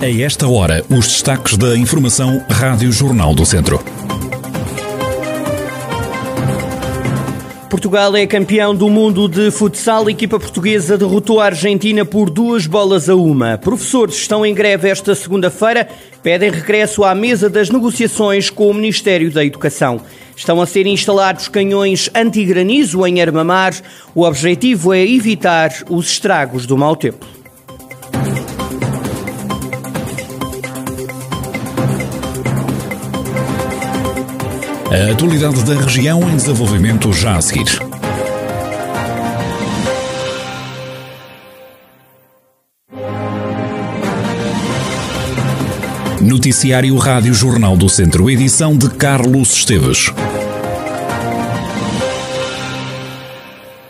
A esta hora, os destaques da Informação Rádio Jornal do Centro. Portugal é campeão do mundo de futsal. A equipa portuguesa derrotou a Argentina por duas bolas a uma. Professores estão em greve esta segunda-feira, pedem regresso à mesa das negociações com o Ministério da Educação. Estão a ser instalados canhões anti-granizo em Armamar. O objetivo é evitar os estragos do mau tempo. A atualidade da região em desenvolvimento já a seguir. Noticiário Rádio Jornal do Centro, edição de Carlos Esteves.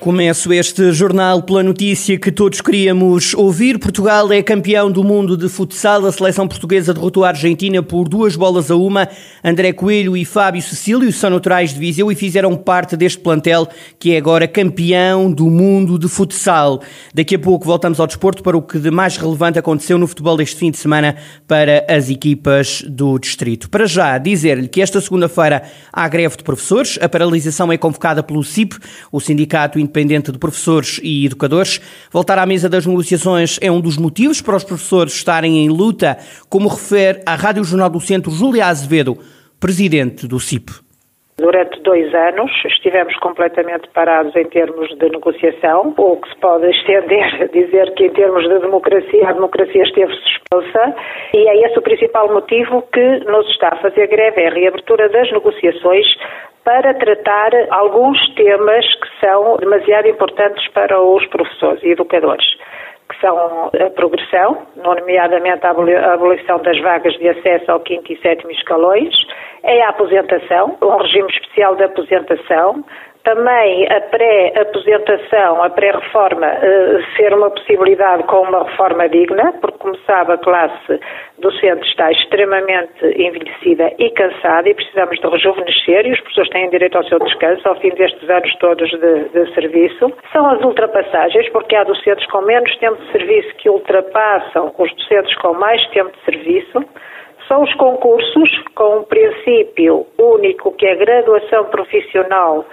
Começo este jornal pela notícia que todos queríamos ouvir. Portugal é campeão do mundo de futsal. A seleção portuguesa derrotou a Argentina por duas bolas a uma. André Coelho e Fábio Cecílio são naturais de Viseu e fizeram parte deste plantel que é agora campeão do mundo de futsal. Daqui a pouco voltamos ao desporto para o que de mais relevante aconteceu no futebol deste fim de semana para as equipas do distrito. Para já, dizer-lhe que esta segunda-feira há greve de professores. A paralisação é convocada pelo CIP, o Sindicato independente de professores e educadores. Voltar à mesa das negociações é um dos motivos para os professores estarem em luta, como refere à Rádio Jornal do Centro Júlia Azevedo, presidente do CIP. Durante dois anos estivemos completamente parados em termos de negociação, ou que se pode estender a dizer que em termos de democracia, a democracia esteve suspensa, e é esse o principal motivo que nos está a fazer greve, é a reabertura das negociações para tratar alguns temas que são demasiado importantes para os professores e educadores que são a progressão, nomeadamente a abolição das vagas de acesso ao quinto e sétimo escalões, é a aposentação, um regime especial de aposentação, também a pré-aposentação, a pré-reforma, eh, ser uma possibilidade com uma reforma digna, porque, como sabe, a classe docente está extremamente envelhecida e cansada e precisamos de rejuvenescer e os professores têm direito ao seu descanso ao fim destes anos todos de, de serviço. São as ultrapassagens, porque há docentes com menos tempo de serviço que ultrapassam os docentes com mais tempo de serviço são os concursos com um princípio único que é a graduação profissional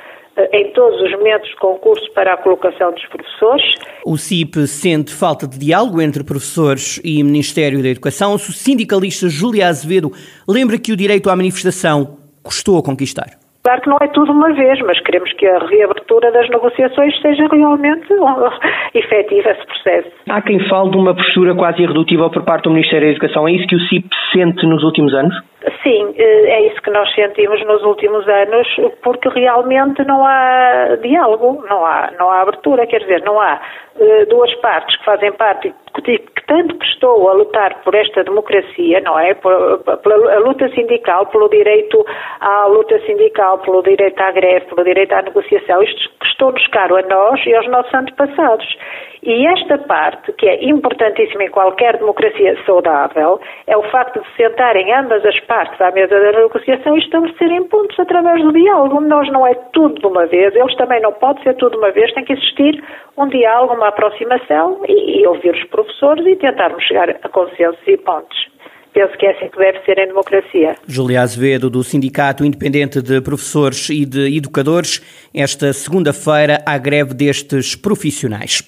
em todos os momentos de concurso para a colocação dos professores. O CIP sente falta de diálogo entre professores e Ministério da Educação. O sindicalista Júlia Azevedo lembra que o direito à manifestação custou a conquistar. Claro que não é tudo uma vez, mas queremos que a reabertura das negociações seja realmente efetiva esse processo. Há quem fale de uma postura quase irredutível por parte do Ministério da Educação. É isso que o CIP sente nos últimos anos? Sim, eh, é isso que nós sentimos nos últimos anos, porque realmente não há diálogo, não há, não há abertura, quer dizer, não há uh, duas partes que fazem parte que, tanto estou a lutar por esta democracia, não é? Pela luta sindical, pelo direito à luta sindical, pelo direito à greve, pelo direito à negociação. Isto custou-nos caro a nós e aos nossos antepassados. E esta parte, que é importantíssima em qualquer democracia saudável, é o facto de sentarem ambas as partes à mesa da negociação e estabelecerem pontos através do diálogo. Nós não é tudo de uma vez, eles também não pode ser tudo de uma vez, tem que existir um diálogo, uma aproximação e, e ouvir os professores e tentarmos chegar a consensos e pontos penso que é assim que deve ser em democracia. Julia Azevedo, do Sindicato Independente de Professores e de Educadores, esta segunda-feira, à greve destes profissionais.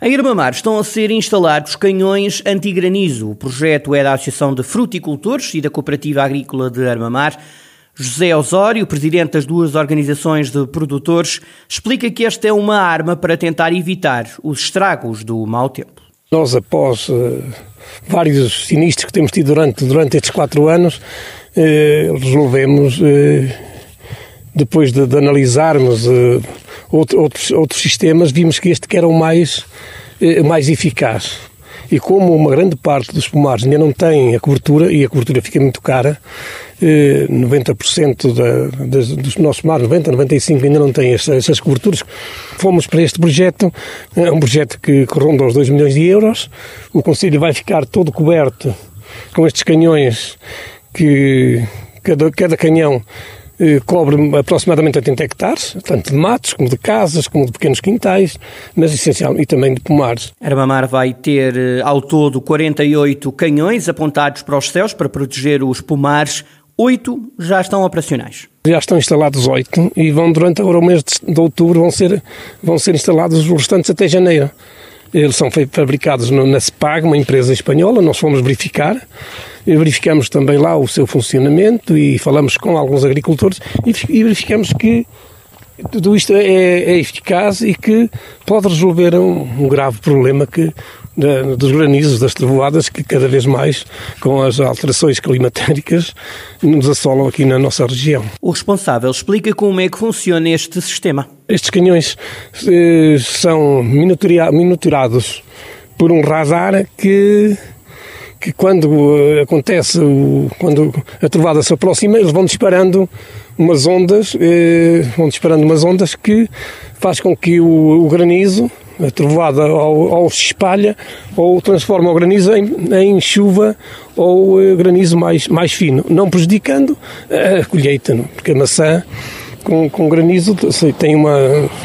Em Irmamar estão a ser instalados canhões anti-granizo. O projeto é da Associação de Fruticultores e da Cooperativa Agrícola de Armamar. José Osório, presidente das duas organizações de produtores, explica que esta é uma arma para tentar evitar os estragos do mau tempo. Nós, após uh, vários sinistros que temos tido durante, durante estes quatro anos, uh, resolvemos, uh, depois de, de analisarmos outro, outros, outros sistemas, vimos que este que era o mais, mais eficaz. E como uma grande parte dos pomares ainda não tem a cobertura, e a cobertura fica muito cara, 90% da, das, dos nossos mares, 90, 95 ainda não têm essas, essas, coberturas. Fomos para este projeto, é um projeto que, que ronda os 2 milhões de euros. O Conselho vai ficar todo coberto com estes canhões que cada, cada canhão eh, cobre aproximadamente 80 hectares, tanto de matos, como de casas, como de pequenos quintais, mas essencialmente e também de pomares. Armamar vai ter eh, ao todo 48 canhões apontados para os céus para proteger os pomares. Oito já estão operacionais. Já estão instalados oito e vão durante agora o mês de outubro vão ser, vão ser instalados os restantes até janeiro. Eles são fabricados na SPAG, uma empresa espanhola, nós fomos verificar, verificamos também lá o seu funcionamento e falamos com alguns agricultores e verificamos que tudo isto é, é eficaz e que pode resolver um, um grave problema que dos granizos, das trovoadas, que cada vez mais, com as alterações climatéricas, nos assolam aqui na nossa região. O responsável explica como é que funciona este sistema. Estes canhões eh, são monitorados por um radar que que quando eh, acontece, quando a trovada se aproxima, eles vão disparando umas ondas, eh, vão disparando umas ondas que faz com que o, o granizo, a trovada ou, ou, se espalha ou transforma o granizo em, em chuva ou eh, granizo mais, mais fino, não prejudicando a colheita, não? porque a maçã com, com granizo tem uma,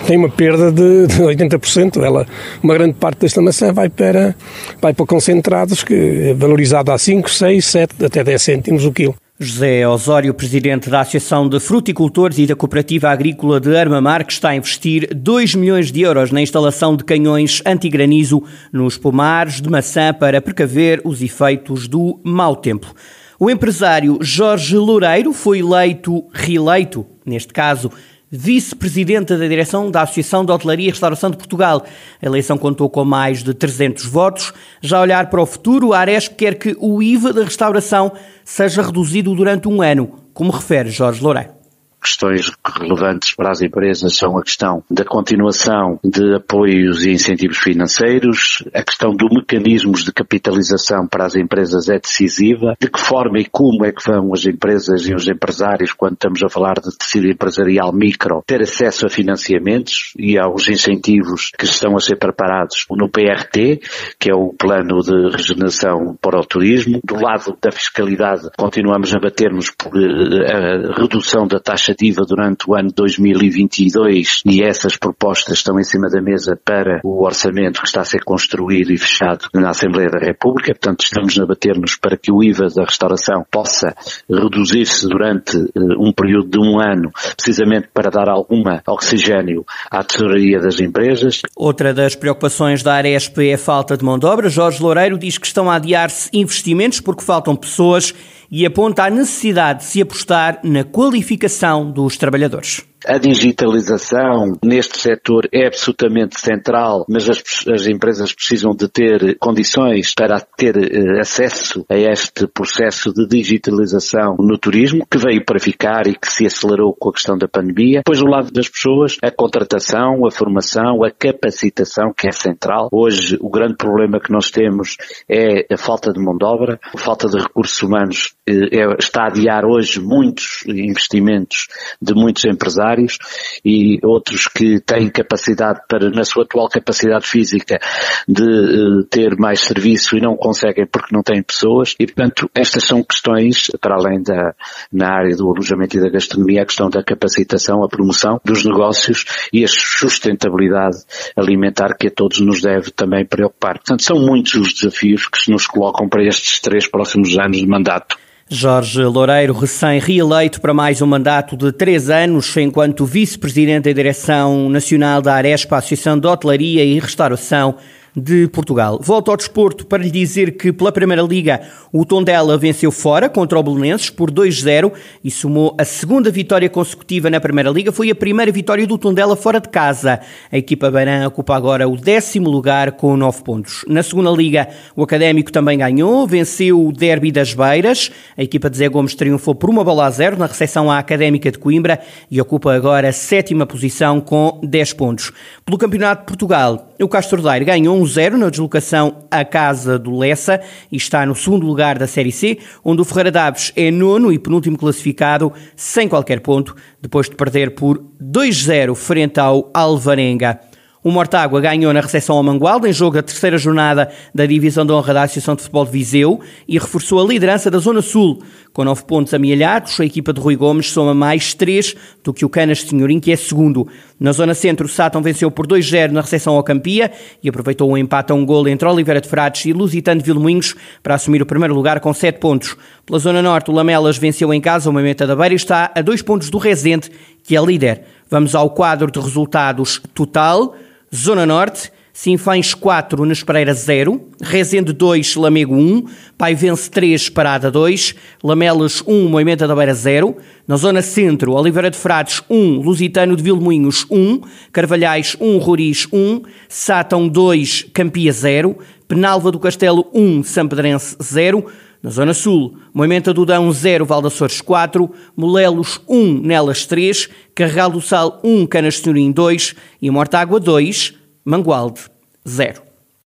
tem uma perda de, de 80%. Ela, uma grande parte desta maçã vai para, vai para concentrados, que é valorizado a 5, 6, 7, até 10 cêntimos o quilo. José Osório, presidente da Associação de Fruticultores e da Cooperativa Agrícola de Armamar, que está a investir 2 milhões de euros na instalação de canhões antigranizo nos pomares de maçã para precaver os efeitos do mau tempo. O empresário Jorge Loureiro foi eleito, reeleito, neste caso, vice-presidente da direção da Associação de Hotelaria e Restauração de Portugal. A eleição contou com mais de 300 votos. Já a olhar para o futuro, a Aresp quer que o IVA da restauração seja reduzido durante um ano, como refere Jorge Loureiro questões relevantes para as empresas são a questão da continuação de apoios e incentivos financeiros, a questão do mecanismos de capitalização para as empresas é decisiva, de que forma e como é que vão as empresas e os empresários, quando estamos a falar de tecido empresarial micro, ter acesso a financiamentos e aos incentivos que estão a ser preparados no PRT, que é o Plano de Regeneração para o Turismo. Do lado da fiscalidade, continuamos a bater-nos por eh, a redução da taxa durante o ano 2022 e essas propostas estão em cima da mesa para o orçamento que está a ser construído e fechado na Assembleia da República. Portanto, estamos a bater-nos para que o IVA da restauração possa reduzir-se durante uh, um período de um ano, precisamente para dar alguma oxigênio à tesouraria das empresas. Outra das preocupações da Aresp é a falta de mão de obra. Jorge Loureiro diz que estão a adiar-se investimentos porque faltam pessoas e aponta a necessidade de se apostar na qualificação dos trabalhadores. A digitalização neste setor é absolutamente central, mas as, as, empresas precisam de ter condições para ter eh, acesso a este processo de digitalização no turismo, que veio para ficar e que se acelerou com a questão da pandemia. Depois, do lado das pessoas, a contratação, a formação, a capacitação, que é central. Hoje, o grande problema que nós temos é a falta de mão de obra, a falta de recursos humanos eh, é, está a adiar hoje muitos investimentos de muitos empresários empresários e outros que têm capacidade para, na sua atual capacidade física, de uh, ter mais serviço e não conseguem porque não têm pessoas. E, portanto, estas são questões, para além da, na área do alojamento e da gastronomia, a questão da capacitação, a promoção dos negócios e a sustentabilidade alimentar que a todos nos deve também preocupar. Portanto, são muitos os desafios que se nos colocam para estes três próximos anos de mandato. Jorge Loureiro, recém-reeleito para mais um mandato de três anos, enquanto vice-presidente da Direção Nacional da Arespa, Associação de Hotelaria e Restauração de Portugal. Volto ao desporto para lhe dizer que pela Primeira Liga o Tondela venceu fora contra o Belenenses por 2-0 e somou a segunda vitória consecutiva na Primeira Liga. Foi a primeira vitória do Tondela fora de casa. A equipa Barã ocupa agora o décimo lugar com 9 pontos. Na Segunda Liga o Académico também ganhou, venceu o Derby das Beiras. A equipa de Zé Gomes triunfou por uma bola a zero na recepção à Académica de Coimbra e ocupa agora a sétima posição com 10 pontos. Pelo Campeonato de Portugal, o Castro Daire ganhou 1-0 na deslocação à casa do Lessa e está no segundo lugar da Série C, onde o Ferreira Daves é nono e penúltimo classificado, sem qualquer ponto, depois de perder por 2-0 frente ao Alvarenga. O Mortágua ganhou na recepção ao Mangualde, em jogo da terceira jornada da Divisão de Honra da Associação de Futebol de Viseu, e reforçou a liderança da Zona Sul. Com nove pontos amealhados, a equipa de Rui Gomes soma mais três do que o Canas Senhorim, que é segundo. Na Zona Centro, o Sátão venceu por 2-0 na recepção ao Campia e aproveitou um empate a um gol entre Oliveira de Frades e Lusitano de Vilmoinhos para assumir o primeiro lugar com sete pontos. Pela Zona Norte, o Lamelas venceu em casa o Mameta da Beira e está a dois pontos do Rezende, que é líder. Vamos ao quadro de resultados total. Zona Norte, Sinfães 4, Nespereira 0, Rezende 2, Lamego 1, Paivense 3, Parada 2, Lamelas 1, Moimenta da Beira 0, na Zona Centro, Oliveira de Frades 1, Lusitano de Vilmoinhos 1, Carvalhais 1, Roriz 1, Sátão 2, Campia 0, Penalva do Castelo 1, Sampedrense 0, na Zona Sul, Moimenta do Dão 0, Valdaçores 4, Molelos 1, Nelas 3, Carregal do Sal 1, Canas Senhorim 2 e Mortágua 2, Mangualde 0.